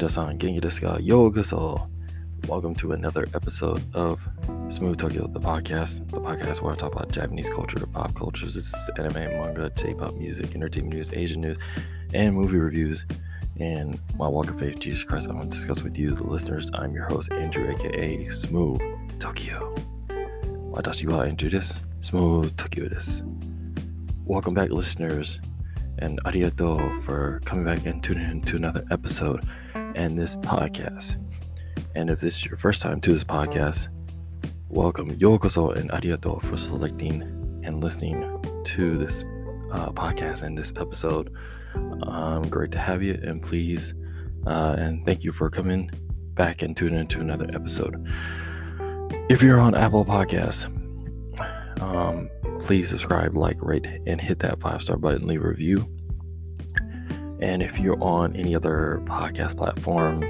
Minasan Welcome to another episode of Smooth Tokyo, the podcast. The podcast where I talk about Japanese culture, pop cultures, this is anime, manga, J-pop music, entertainment news, Asian news, and movie reviews. And my walk of faith, Jesus Christ, I want to discuss with you, the listeners. I'm your host, Andrew, aka Smooth Tokyo. Watashi Andrew desu. Smooth Tokyo This. Welcome back, listeners and arigato for coming back and tuning in to another episode and this podcast. And if this is your first time to this podcast, welcome, yokoso, and arigato for selecting and listening to this uh, podcast and this episode. Um, great to have you, and please, uh, and thank you for coming back and tuning into another episode. If you're on Apple Podcasts, um, please subscribe, like, rate, and hit that five star button, leave a review. And if you're on any other podcast platforms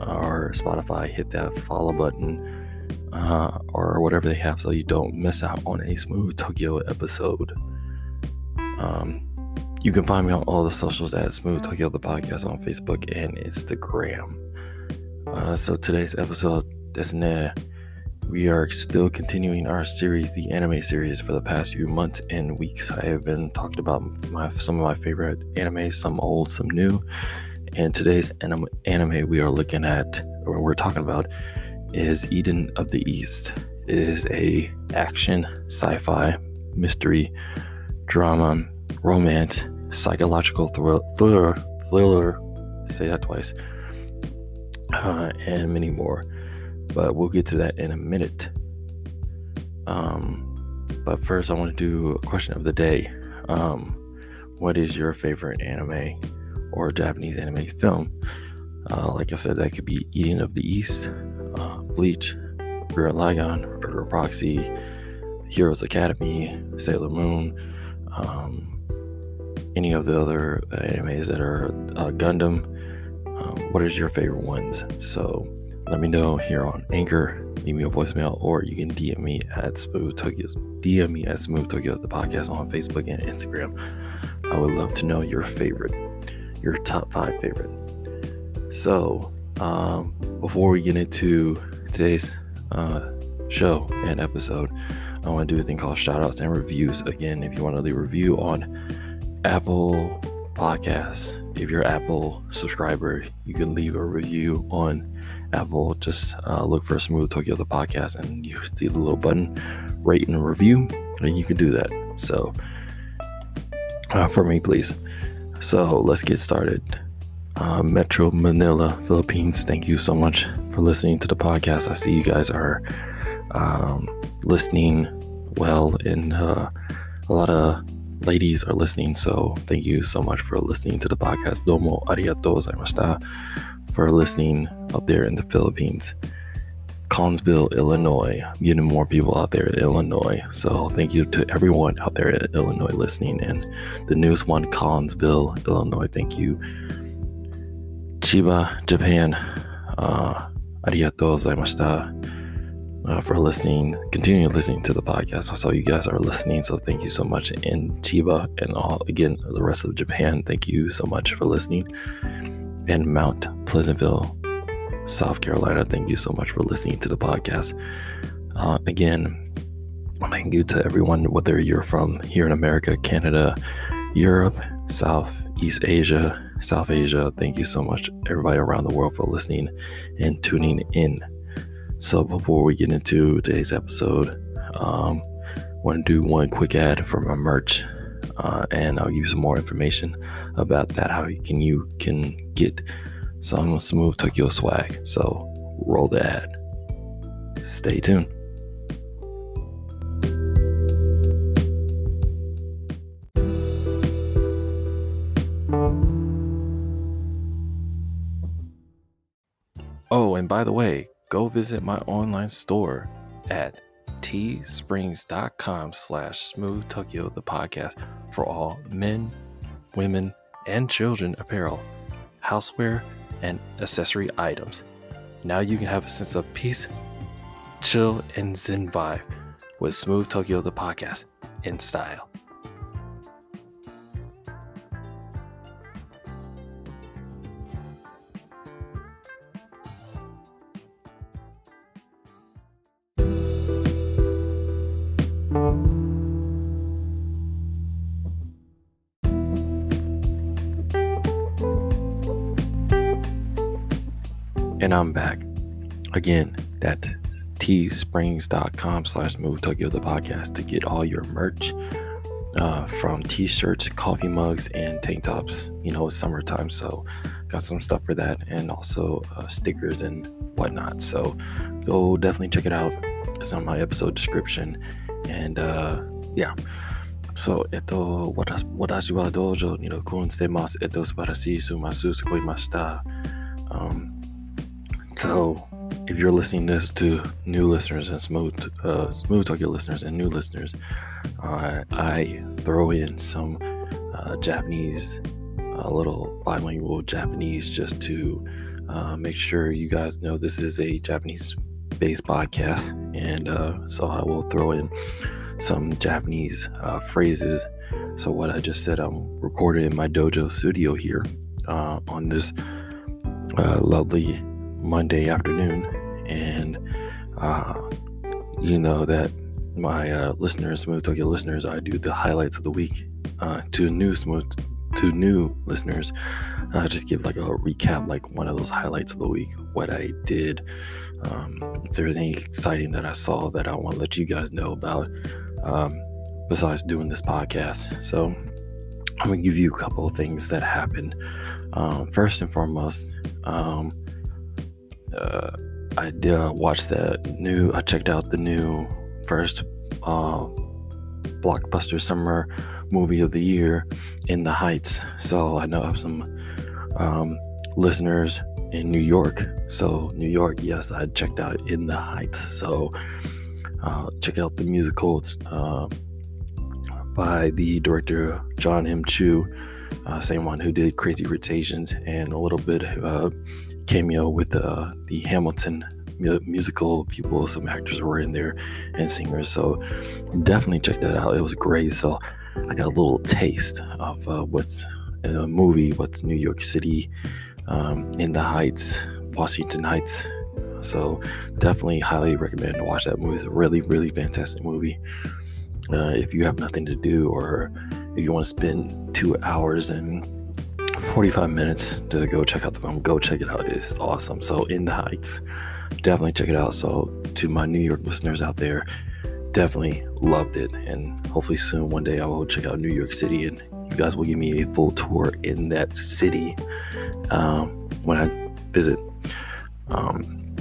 or Spotify, hit that follow button uh, or whatever they have so you don't miss out on a Smooth Tokyo episode. Um, you can find me on all the socials at Smooth Tokyo the podcast on Facebook and Instagram. Uh, so today's episode, ですね, We are still continuing our series, the anime series, for the past few months and weeks. I have been talking about my some of my favorite anime, some old, some new. And today's anim- anime we are looking at, or we're talking about, is Eden of the East. It is a action, sci-fi, mystery, drama, romance, psychological thrill, thriller, thriller. Say that twice, uh, and many more but we'll get to that in a minute. Um, but first, I want to do a question of the day. Um, what is your favorite anime or Japanese anime film? Uh, like I said, that could be Eden of the East, uh, Bleach, Gurren Lagann, Ergo Proxy, Heroes Academy, Sailor Moon, um, any of the other animes that are uh, Gundam. Um, what is your favorite ones? So let me know here on Anchor, leave me a voicemail, or you can DM me at Smooth Tokyo's DM me at Smooth Tokyo the podcast on Facebook and Instagram. I would love to know your favorite, your top five favorite. So, um, before we get into today's uh, show and episode, I want to do a thing called shout outs and reviews. Again, if you want to leave a review on Apple Podcasts, if you're Apple subscriber, you can leave a review on Apple, just uh, look for Smooth Tokyo the podcast, and you see the little button, rate and review, and you can do that. So, uh, for me, please. So let's get started. Uh, Metro Manila, Philippines. Thank you so much for listening to the podcast. I see you guys are um, listening well, and uh, a lot of ladies are listening. So thank you so much for listening to the podcast. Domo arigatou gozaimashita for listening out there in the Philippines. Collinsville, Illinois, getting more people out there in Illinois. So thank you to everyone out there in Illinois listening. And the newest one, Collinsville, Illinois. Thank you. Chiba, Japan. Uh, arigatou gozaimashita uh, for listening, continuing listening to the podcast. I saw you guys are listening, so thank you so much. In Chiba and all again, the rest of Japan, thank you so much for listening. And Mount Pleasantville, South Carolina, thank you so much for listening to the podcast. Uh, again, thank you to everyone, whether you're from here in America, Canada, Europe, Southeast Asia, South Asia. Thank you so much, everybody around the world, for listening and tuning in. So before we get into today's episode, um, want to do one quick ad for my merch, uh, and I'll give you some more information about that. How can you can get some smooth Tokyo swag. So roll the ad. Stay tuned. Oh, and by the way, go visit my online store at teesprings.com slash smooth tokyo the podcast for all men women and children apparel houseware and accessory items. Now you can have a sense of peace chill and zen vibe with smooth tokyo the podcast in style And I'm back. Again, that's teesprings.com slash move Tokyo the podcast to get all your merch uh, from t-shirts, coffee mugs, and tank tops. You know, it's summertime, so got some stuff for that, and also uh, stickers and whatnot. So go definitely check it out. It's on my episode description. And uh, yeah. So, えっと、私私は道場に録音してます。えっと、素晴らしいすま数すごいました。Um, so, if you're listening this to new listeners and smooth, uh, smooth Tokyo listeners and new listeners, uh, I throw in some uh, Japanese, a little bilingual Japanese, just to uh, make sure you guys know this is a Japanese-based podcast, and uh, so I will throw in some Japanese uh, phrases. So what I just said, I'm recording in my dojo studio here on this lovely Monday afternoon, and uh, you know that my uh, listeners, Smooth Tokyo listeners, I do the highlights of the week uh, to new smooth to new listeners. Uh, just give like a recap, like one of those highlights of the week, what I did. Um, if there's any exciting that I saw that I want to let you guys know about, um, besides doing this podcast. So I'm gonna give you a couple of things that happened. Um, first and foremost, um, uh, I did uh, watch the new. I checked out the new first uh, blockbuster summer movie of the year, In the Heights. So I know I have some um, listeners in New York. So New York, yes, I checked out In the Heights. So uh, check out the musical uh, by the director John M. Chu, uh, same one who did Crazy Rich Asians, and a little bit uh, cameo with the Hamilton mu- musical people. Some actors were in there and singers. So definitely check that out. It was great. So I got a little taste of uh, what's in a movie, what's New York City, um, in the Heights, Washington Heights. So definitely highly recommend to watch that movie. It's a really, really fantastic movie. Uh, if you have nothing to do or if you want to spend two hours and 45 minutes to go check out the film. Go check it out. It's awesome. So, In the Heights, definitely check it out. So, to my New York listeners out there, definitely loved it. And hopefully, soon, one day, I will check out New York City and you guys will give me a full tour in that city um, when I visit. Um,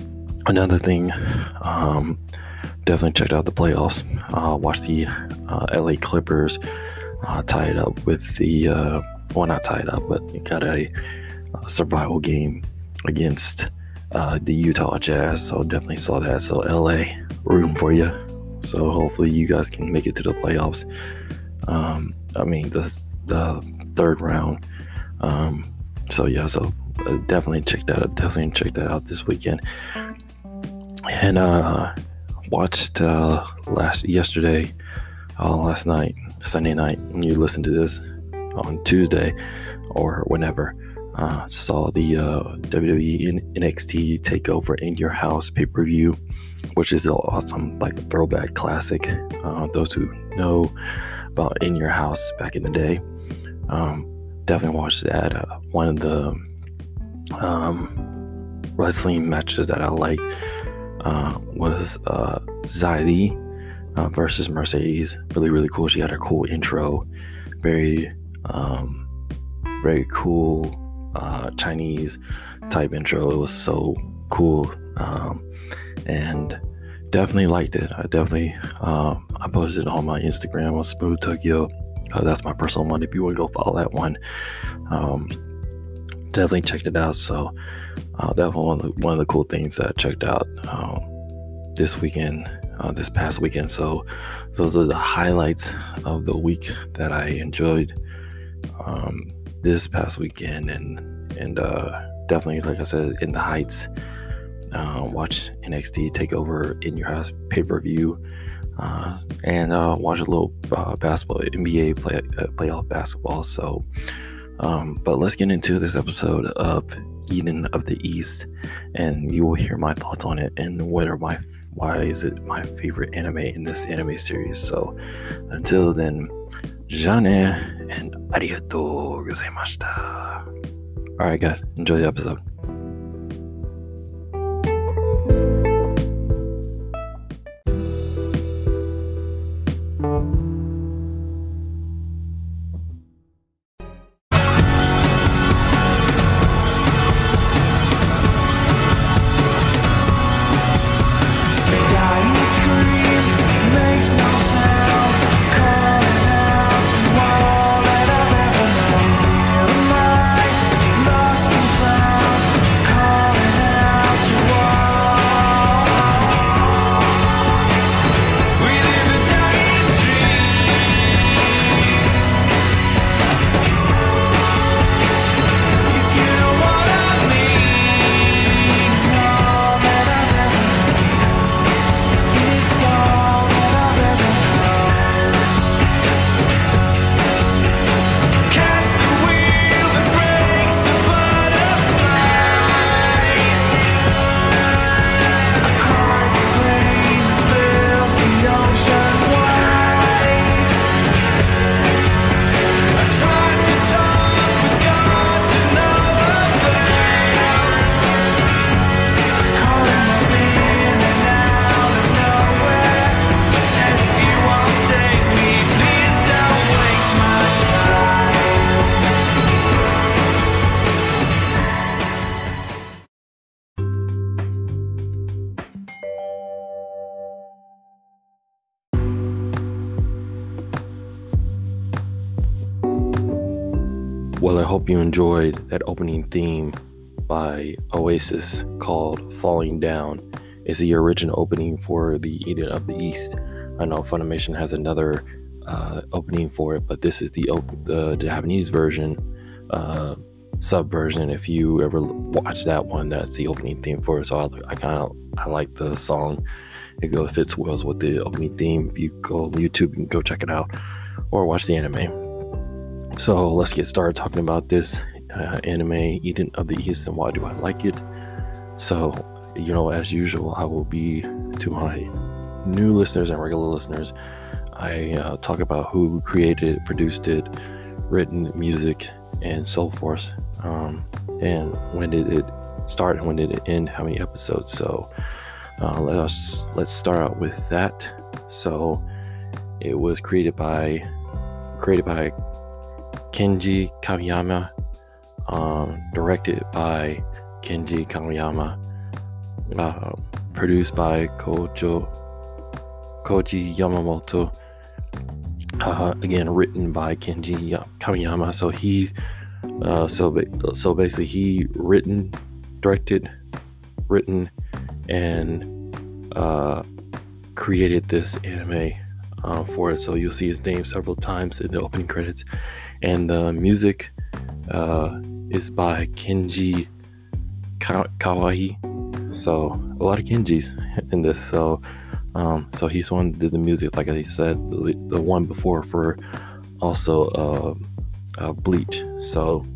another thing, um, definitely checked out the playoffs. Uh, watched the uh, LA Clippers uh, tie it up with the, uh, well, not tied up, but got a, a survival game against uh, the Utah Jazz. So definitely saw that. So LA, rooting for you. So hopefully you guys can make it to the playoffs. Um, I mean the the third round. Um, so yeah, so uh, definitely check that out. Definitely check that out this weekend. And uh, watched uh, last yesterday, uh, last night, Sunday night. When you listen to this on Tuesday or whenever, uh, saw the uh, WWE NXT Takeover in Your House pay per view, which is awesome, like a throwback classic. Uh, those who know about In Your House back in the day, um, definitely watched that. Uh, one of the um, wrestling matches that I liked uh, was uh, Xia uh, versus Mercedes. Really, really cool. She had a cool intro, very, um, very cool uh, Chinese type intro. It was so cool, um, and definitely liked it. I definitely um, I posted on my Instagram on Smooth Tokyo. Uh, that's my personal one. If you want to go follow that one, um, definitely checked it out. So uh, that was one of, the, one of the cool things that I checked out um, this weekend, uh, this past weekend. So those are the highlights of the week that I enjoyed um, this past weekend, and and uh, definitely, like I said, in the heights. Uh, watch NXT take over in your house pay per view, uh, and uh, watch a little uh, basketball, NBA play uh, playoff basketball. So, um, but let's get into this episode of Eden of the East, and you will hear my thoughts on it and are my why is it my favorite anime in this anime series. So, until then, jane and arigatou. All right, guys, enjoy the episode. Well, I hope you enjoyed that opening theme by Oasis called Falling Down. It's the original opening for the Eden of the East. I know Funimation has another uh, opening for it, but this is the, op- the Japanese version, uh, sub version. If you ever watch that one, that's the opening theme for it. So I, I kind of I like the song. It goes fits well with the opening theme. If you go on YouTube, you can go check it out or watch the anime. So let's get started talking about this uh, anime, Eden of the East, and why do I like it. So, you know, as usual, I will be to my new listeners and regular listeners. I uh, talk about who created it, produced it, written music, and so forth. Um, and when did it start and when did it end? How many episodes? So uh, let us let's start out with that. So it was created by created by Kenji Kamiyama, um, directed by Kenji Kamiyama, uh, produced by Kojo Koji Yamamoto. Uh, again, written by Kenji Kamiyama. So he, uh, so so basically, he written, directed, written, and uh, created this anime uh, for it. So you'll see his name several times in the opening credits, and the music uh, is by Kenji Ka- Kawai. So a lot of Kenjis in this. So um, so he's the one that did the music, like I said, the, the one before for also uh, uh, Bleach. So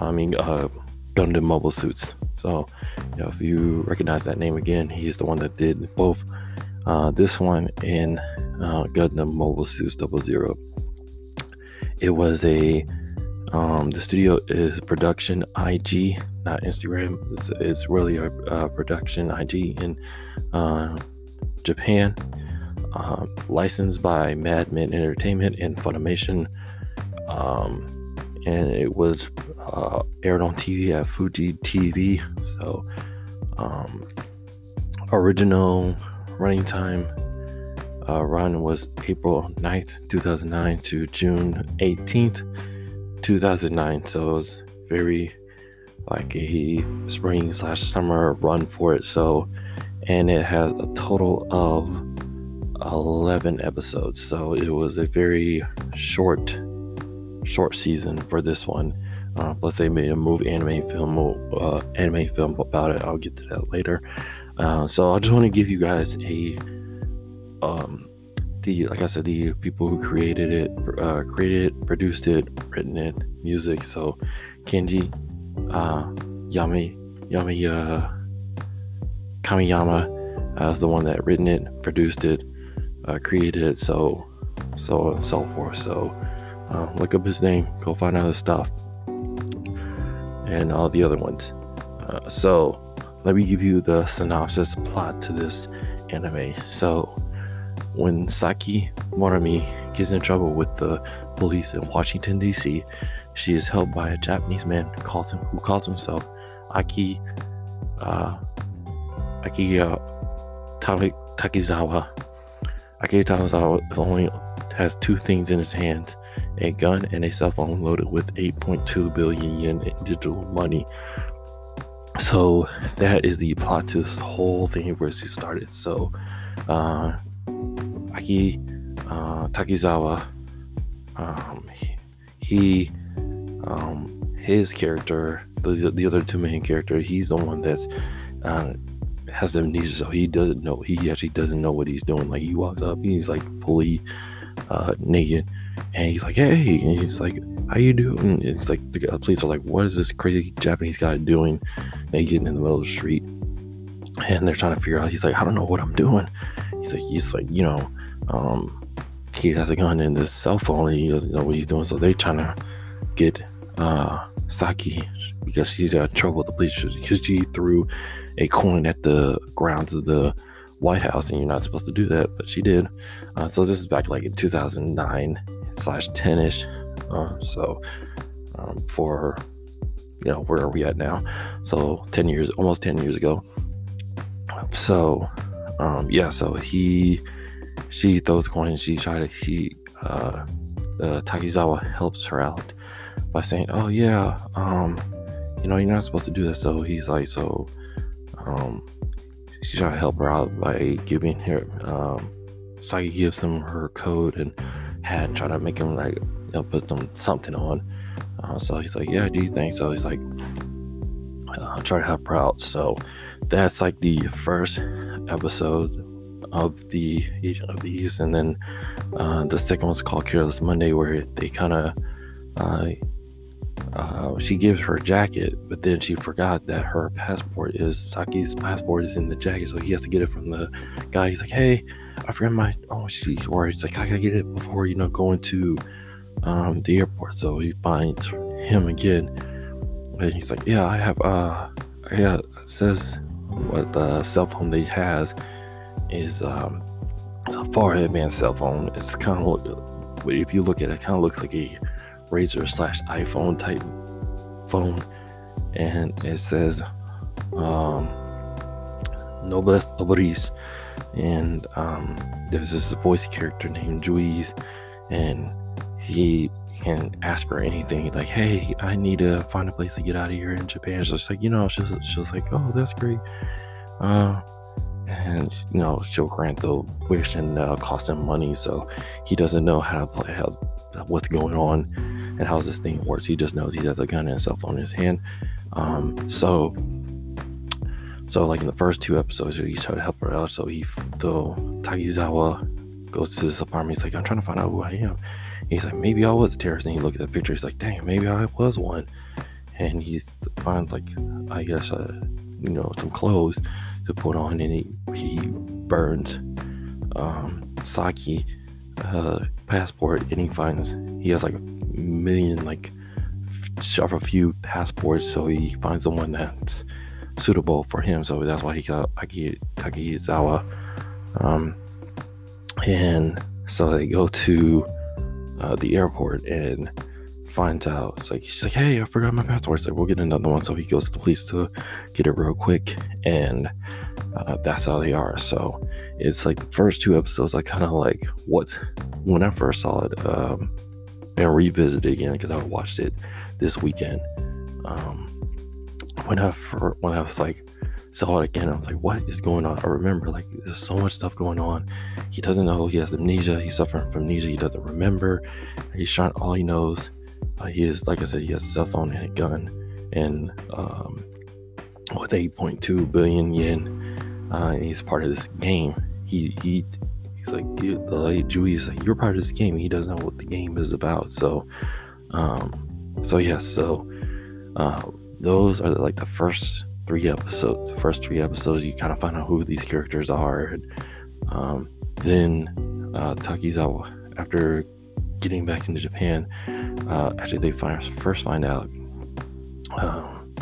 I mean uh, Gundam Mobile Suits. So you know, if you recognize that name again, he's the one that did both uh, this one and uh, Gundam Mobile Suits Double Zero. It was a um, the studio is production IG, not Instagram. It's, it's really a, a, production IG in uh, Japan. Um, licensed by Madman Entertainment and Funimation. Um, and it was uh, aired on TV at Fuji TV. So, um, original running time uh, run was April 9th, 2009 to June 18th, 2009. So it was very like a spring slash summer run for it. So, and it has a total of 11 episodes. So it was a very short, short season for this one. Uh, plus, they made a movie anime film, uh, anime film about it. I'll get to that later. Uh, so I just want to give you guys a um the like I said the people who created it uh, created it produced it written it music. So Kenji uh Yami Yami uh Kamiyama uh, is the one that written it produced it uh, created it so so and so forth. So uh, look up his name go find out his stuff and all the other ones. Uh, so let me give you the synopsis plot to this anime. So when Saki Morimi gets in trouble with the police in Washington, D.C., she is helped by a Japanese man called him, who calls himself Aki uh, Aki uh, Takizawa. Aki Takizawa only has two things in his hands a gun and a cell phone loaded with 8.2 billion yen in digital money. So that is the plot to this whole thing where she started. So uh, Aki uh, Takizawa, um, he, um, his character, the, the other two main character, he's the one that's uh, has amnesia, so he doesn't know. He actually doesn't know what he's doing. Like he walks up, he's like fully uh, naked, and he's like, "Hey," and he's like, "How you doing?" And it's like the police are like, "What is this crazy Japanese guy doing naked in the middle of the street?" And they're trying to figure out. He's like, "I don't know what I'm doing." He's like, "He's like, you know." um, he has a gun in his cell phone and he doesn't know what he's doing. So they're trying to get uh, Saki because she's got trouble with the police because she threw a coin at the grounds of the White House and you're not supposed to do that, but she did. Uh, so this is back like in 2009 slash 10 ish. Uh, so um, for you know where are we at now? So 10 years, almost 10 years ago. So um, yeah, so he she throws coins. She try to he, uh, uh, Takizawa helps her out by saying, "Oh yeah, um, you know you're not supposed to do this." So he's like, so um, she try to help her out by giving her um, Saki gives him her coat and hat, and try to make him like you know, put some something on. Uh, so he's like, "Yeah, do you think?" So he's like, uh, try to help her out. So that's like the first episode of the each of these, and then uh, the second one's called Careless Monday, where they kind of uh, uh, she gives her jacket, but then she forgot that her passport is Saki's passport is in the jacket, so he has to get it from the guy. He's like, "Hey, I forgot my oh." She's worried. He's like, "I gotta get it before you know going to um, the airport." So he finds him again. And he's like, Yeah, I have uh yeah, it says what the cell phone they has is um it's a far advanced cell phone. It's kind of look if you look at it, it kind of looks like a Razr slash iPhone type phone, and it says um, Noblesse Oblige, and um, there's this voice character named Juiz, and he can ask her anything like, "Hey, I need to find a place to get out of here in Japan." She's like, you know, she's, she's like, "Oh, that's great." Uh, and you know she'll grant the wish and uh, cost him money so he doesn't know how to play how, what's going on and how this thing works he just knows he has a gun and a cell phone in his hand um, so so like in the first two episodes he tried to help her out so he the takizawa goes to this apartment he's like i'm trying to find out who i am he's like maybe i was a terrorist and he look at the picture he's like dang maybe i was one and he finds like i guess uh, you know some clothes to put on, and he, he burns um, Saki uh, passport, and he finds he has like a million like of a few passports, so he finds the one that's suitable for him. So that's why he got Taki Takizawa. Um, and so they go to uh, the airport and finds out. It's like she's like, "Hey, I forgot my passport." It's like, "We'll get another one." So he goes to the police to get it real quick, and uh, that's how they are. So it's like the first two episodes. I kind of like what when I first saw it, um, and revisited again because I watched it this weekend. Um, when I when I was like saw it again, I was like, "What is going on?" I remember like there's so much stuff going on. He doesn't know he has amnesia. He's suffering from amnesia. He doesn't remember. He's trying. All he knows uh, he is, like I said, he has a cell phone and a gun, and um, with 8.2 billion yen, uh, he's part of this game. He he he's like the late Juiz is like you're part of this game. He doesn't know what the game is about. So, um, so yes, yeah, so uh, those are like the first three episodes. The first three episodes, you kind of find out who these characters are, and um, then uh, Takizawa after getting back into Japan, uh, actually they find, first find out um,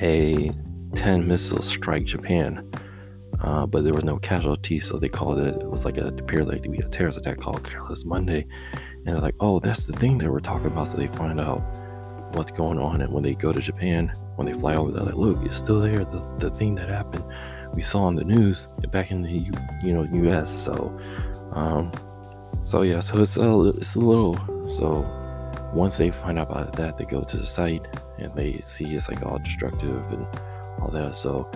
a 10 missile strike Japan, uh, but there was no casualties, so they called it. It was like a appeared like to be a terrorist attack called Careless Monday, and they're like, oh, that's the thing they were talking about. So they find out what's going on, and when they go to Japan, when they fly over, they're like, look, it's still there. The the thing that happened, we saw on the news back in the you know U.S. So. Um, so yeah, so it's a it's a little so once they find out about that, they go to the site and they see it's like all destructive and all that. So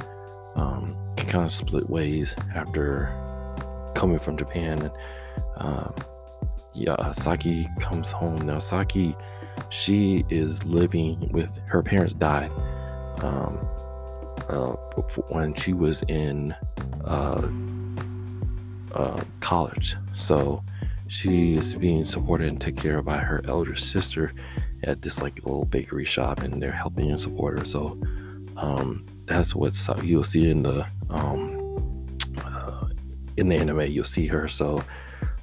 um, kind of split ways after coming from Japan. And um, yeah, Saki comes home now. Saki, she is living with her parents died um, uh, when she was in uh, uh, college. So she is being supported and taken care of by her elder sister at this like little bakery shop and they're helping and support her. So um, that's what you'll see in the um, uh, in the anime you'll see her. So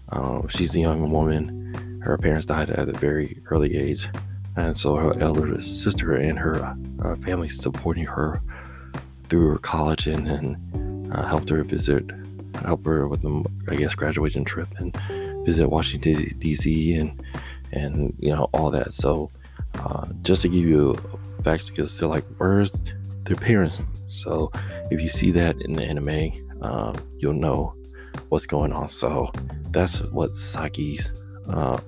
um, she's a young woman. Her parents died at a very early age and so her elder sister and her uh, family supporting her through her college and, and uh, helped her visit help her with the i guess graduation trip and visit Washington D.C. and and you know all that. So uh, just to give you a fact, because they're like, where's their parents? So if you see that in the anime, uh, you'll know what's going on. So that's what Saki's uh,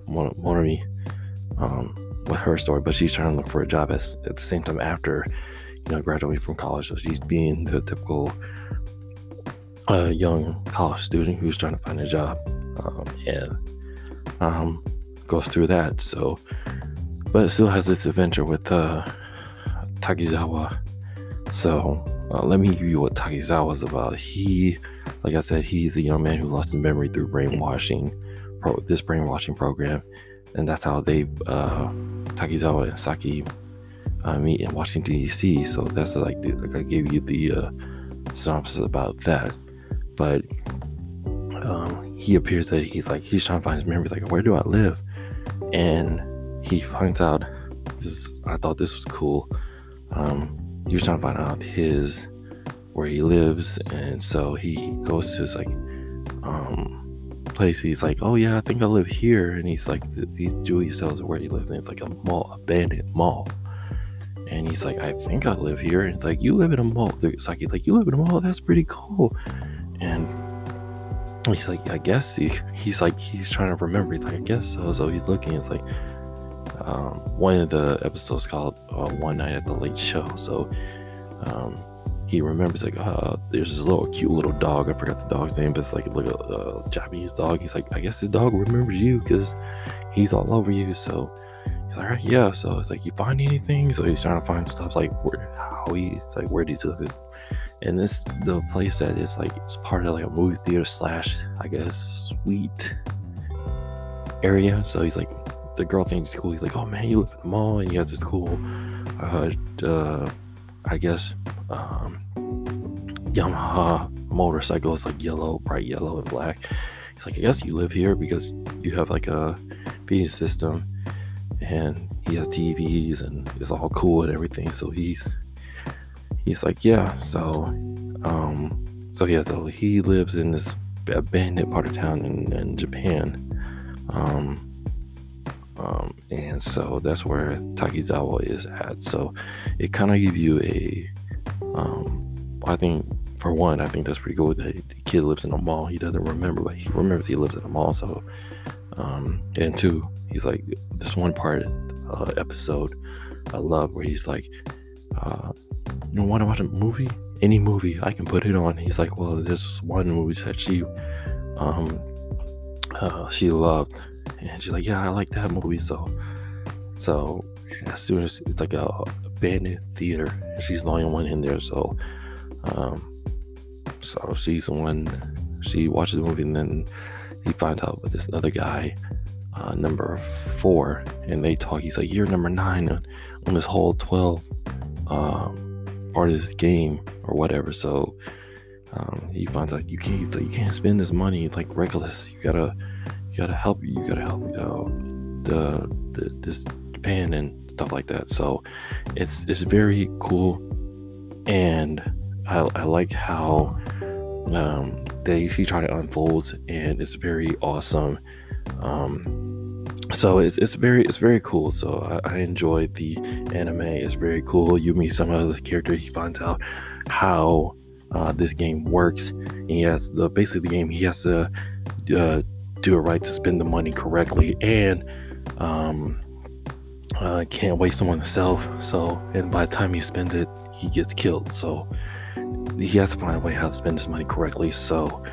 um, with her story. But she's trying to look for a job at, at the same time after you know graduating from college. So she's being the typical uh, young college student who's trying to find a job um, and um, goes through that. So, but it still has this adventure with uh, Takizawa. So, uh, let me give you what Takizawa is about. He, like I said, he's a young man who lost his memory through brainwashing, pro- this brainwashing program, and that's how they, uh, Takizawa and Saki, uh, meet in Washington D.C. So that's like, the, like I gave you the uh, synopsis about that. But um, he appears that he's like he's trying to find his memory like where do i live and he finds out this I thought this was cool. Um, he was trying to find out his where he lives, and so he goes to this like um place. He's like, "Oh yeah, I think I live here," and he's like, "These Julius tells where he lives, and it's like a mall, abandoned mall." And he's like, "I think I live here," and it's like, "You live in a mall." It's like, he's like, "You live in a mall? That's pretty cool." And he's like, "I guess." He, he's like, he's trying to remember. He's like, "I guess so." So he's looking. It's like um, one of the episodes called uh, "One Night at the Late Show." So. Um, he remembers like uh there's this little cute little dog i forgot the dog's name but it's like a japanese dog. He's like i guess this dog remembers you because he's all over you. So he's like yeah. So it's like you find anything? So he's trying to find stuff like where how he's like where does he live and this the place that is like it's part of like a movie theater slash i guess suite area. So he's like the girl thinks he's cool. He's like oh man you live at the mall and he has this cool uh, uh I guess um, Yamaha motorcycles like yellow, bright yellow and black. He's like, I guess you live here because you have like a feeding system, and he has TVs and it's all cool and everything. So he's he's like, yeah. So um, so yeah, so he lives in this abandoned part of town in, in Japan. Um, um, and so that's where Takizawa is at. So it kind of give you a, um, I think for one, I think that's pretty cool. That the kid lives in a mall. He doesn't remember, but he remembers he lives in a mall. So, um, and two, he's like this one part uh, episode I love where he's like, uh, you want to watch a movie? Any movie I can put it on. He's like, well, there's one movie that she, um, uh, she loved and she's like, yeah, I like that movie. So, so as soon as it's like a abandoned theater, she's the only one in there. So, um, so she's the one. She watches the movie, and then he finds out with this other guy, uh, number four, and they talk. He's like, "You're number nine on, on this whole twelve um, part of this game or whatever." So um, he finds out you can't you can't spend this money like reckless. You gotta you gotta help you gotta help uh, the, the this Japan and stuff like that. So it's it's very cool, and I, I like how um, they she tried to unfold, and it's very awesome. Um, so it's, it's very it's very cool. So I, I enjoy the anime. It's very cool. You meet some of the characters. He finds out how uh, this game works. And he has the basically the game. He has to uh, do it right to spend the money correctly and um, uh, can't waste on himself. So, and by the time he spends it, he gets killed. So, he has to find a way how to spend his money correctly. So,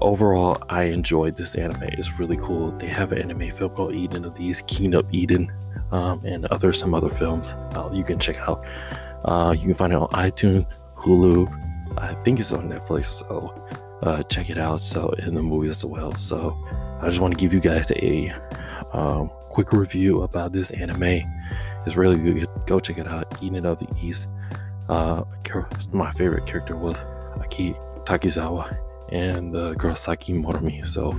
overall, I enjoyed this anime. It's really cool. They have an anime film called Eden of these, King of Eden, um, and other some other films uh, you can check out. Uh, you can find it on iTunes, Hulu. I think it's on Netflix. So, uh, check it out. So, in the movie as well. So, I just want to give you guys a um, quick review about this anime. It's really good. Go check it out. Eden of the East. Uh, my favorite character was Aki Takizawa and the girl Saki Morimi. So,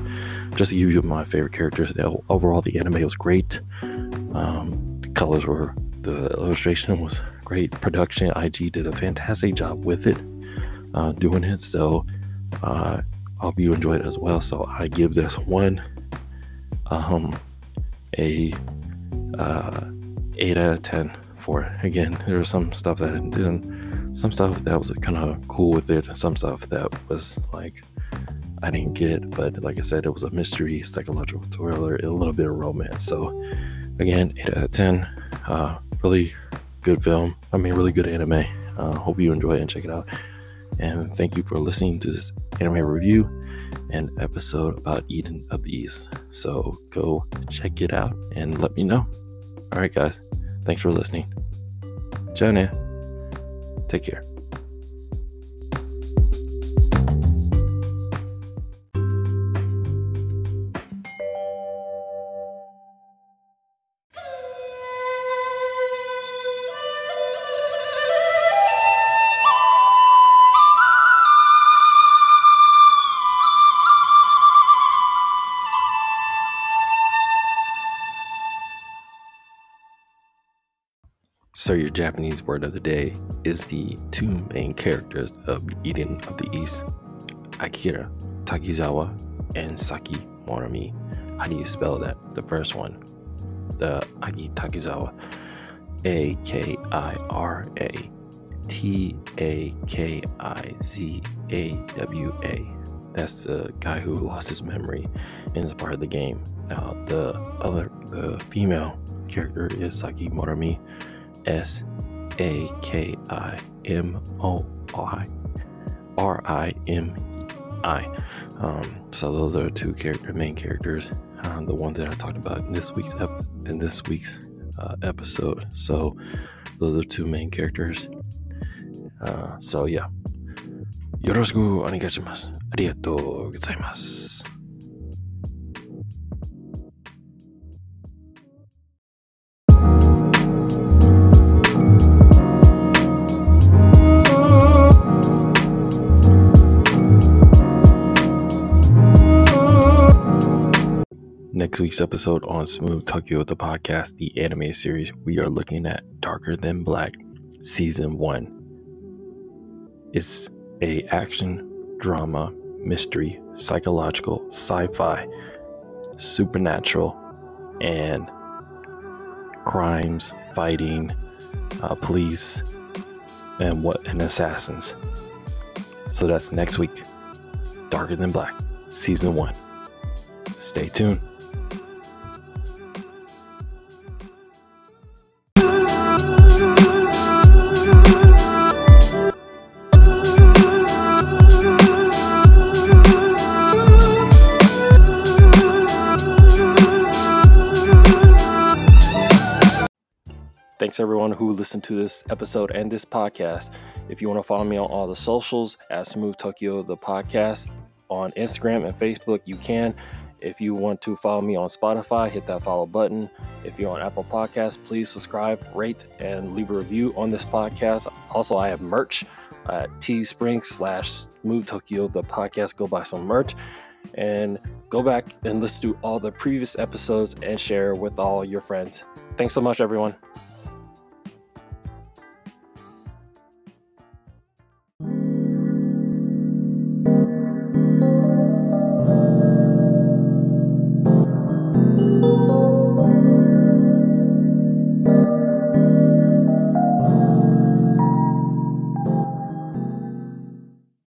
just to give you my favorite characters, overall the anime was great. Um, the colors were, the illustration was great. Production, IG did a fantastic job with it, uh, doing it. So, uh, hope you enjoyed it as well. So I give this one um a uh eight out of ten for it. Again, there was some stuff that I didn't some stuff that was kind of cool with it, some stuff that was like I didn't get, but like I said, it was a mystery, psychological thriller, a little bit of romance. So again, eight out of ten. Uh really good film. I mean really good anime. Uh hope you enjoy it and check it out. And thank you for listening to this anime review and episode about Eden of the East. So go check it out and let me know. All right, guys. Thanks for listening. Jonah. Take care. So, your Japanese word of the day is the two main characters of Eden of the East Akira Takizawa and Saki Morimi. How do you spell that? The first one, the Aki Takizawa, A K I R A T A K I Z A W A. That's the guy who lost his memory and is part of the game. Now, the other, the female character is Saki Morimi, S A K I M O I R I M I. Um, so those are two character main characters, um, the ones that I talked about in this week's ep- in this week's uh, episode. So those are two main characters. Uh, so yeah. よろしくお願いします。ありがとうございます。 Next week's episode on Smooth Tokyo, the podcast, the anime series, we are looking at Darker Than Black, Season 1. It's a action, drama, mystery, psychological, sci-fi, supernatural, and crimes, fighting, uh, police, and what and assassins. So that's next week. Darker Than Black, Season 1. Stay tuned. Everyone who listened to this episode and this podcast. If you want to follow me on all the socials at Smooth Tokyo the podcast on Instagram and Facebook, you can. If you want to follow me on Spotify, hit that follow button. If you're on Apple Podcasts, please subscribe, rate, and leave a review on this podcast. Also, I have merch at Teespring slash Smooth Tokyo the podcast. Go buy some merch and go back and listen to all the previous episodes and share with all your friends. Thanks so much, everyone.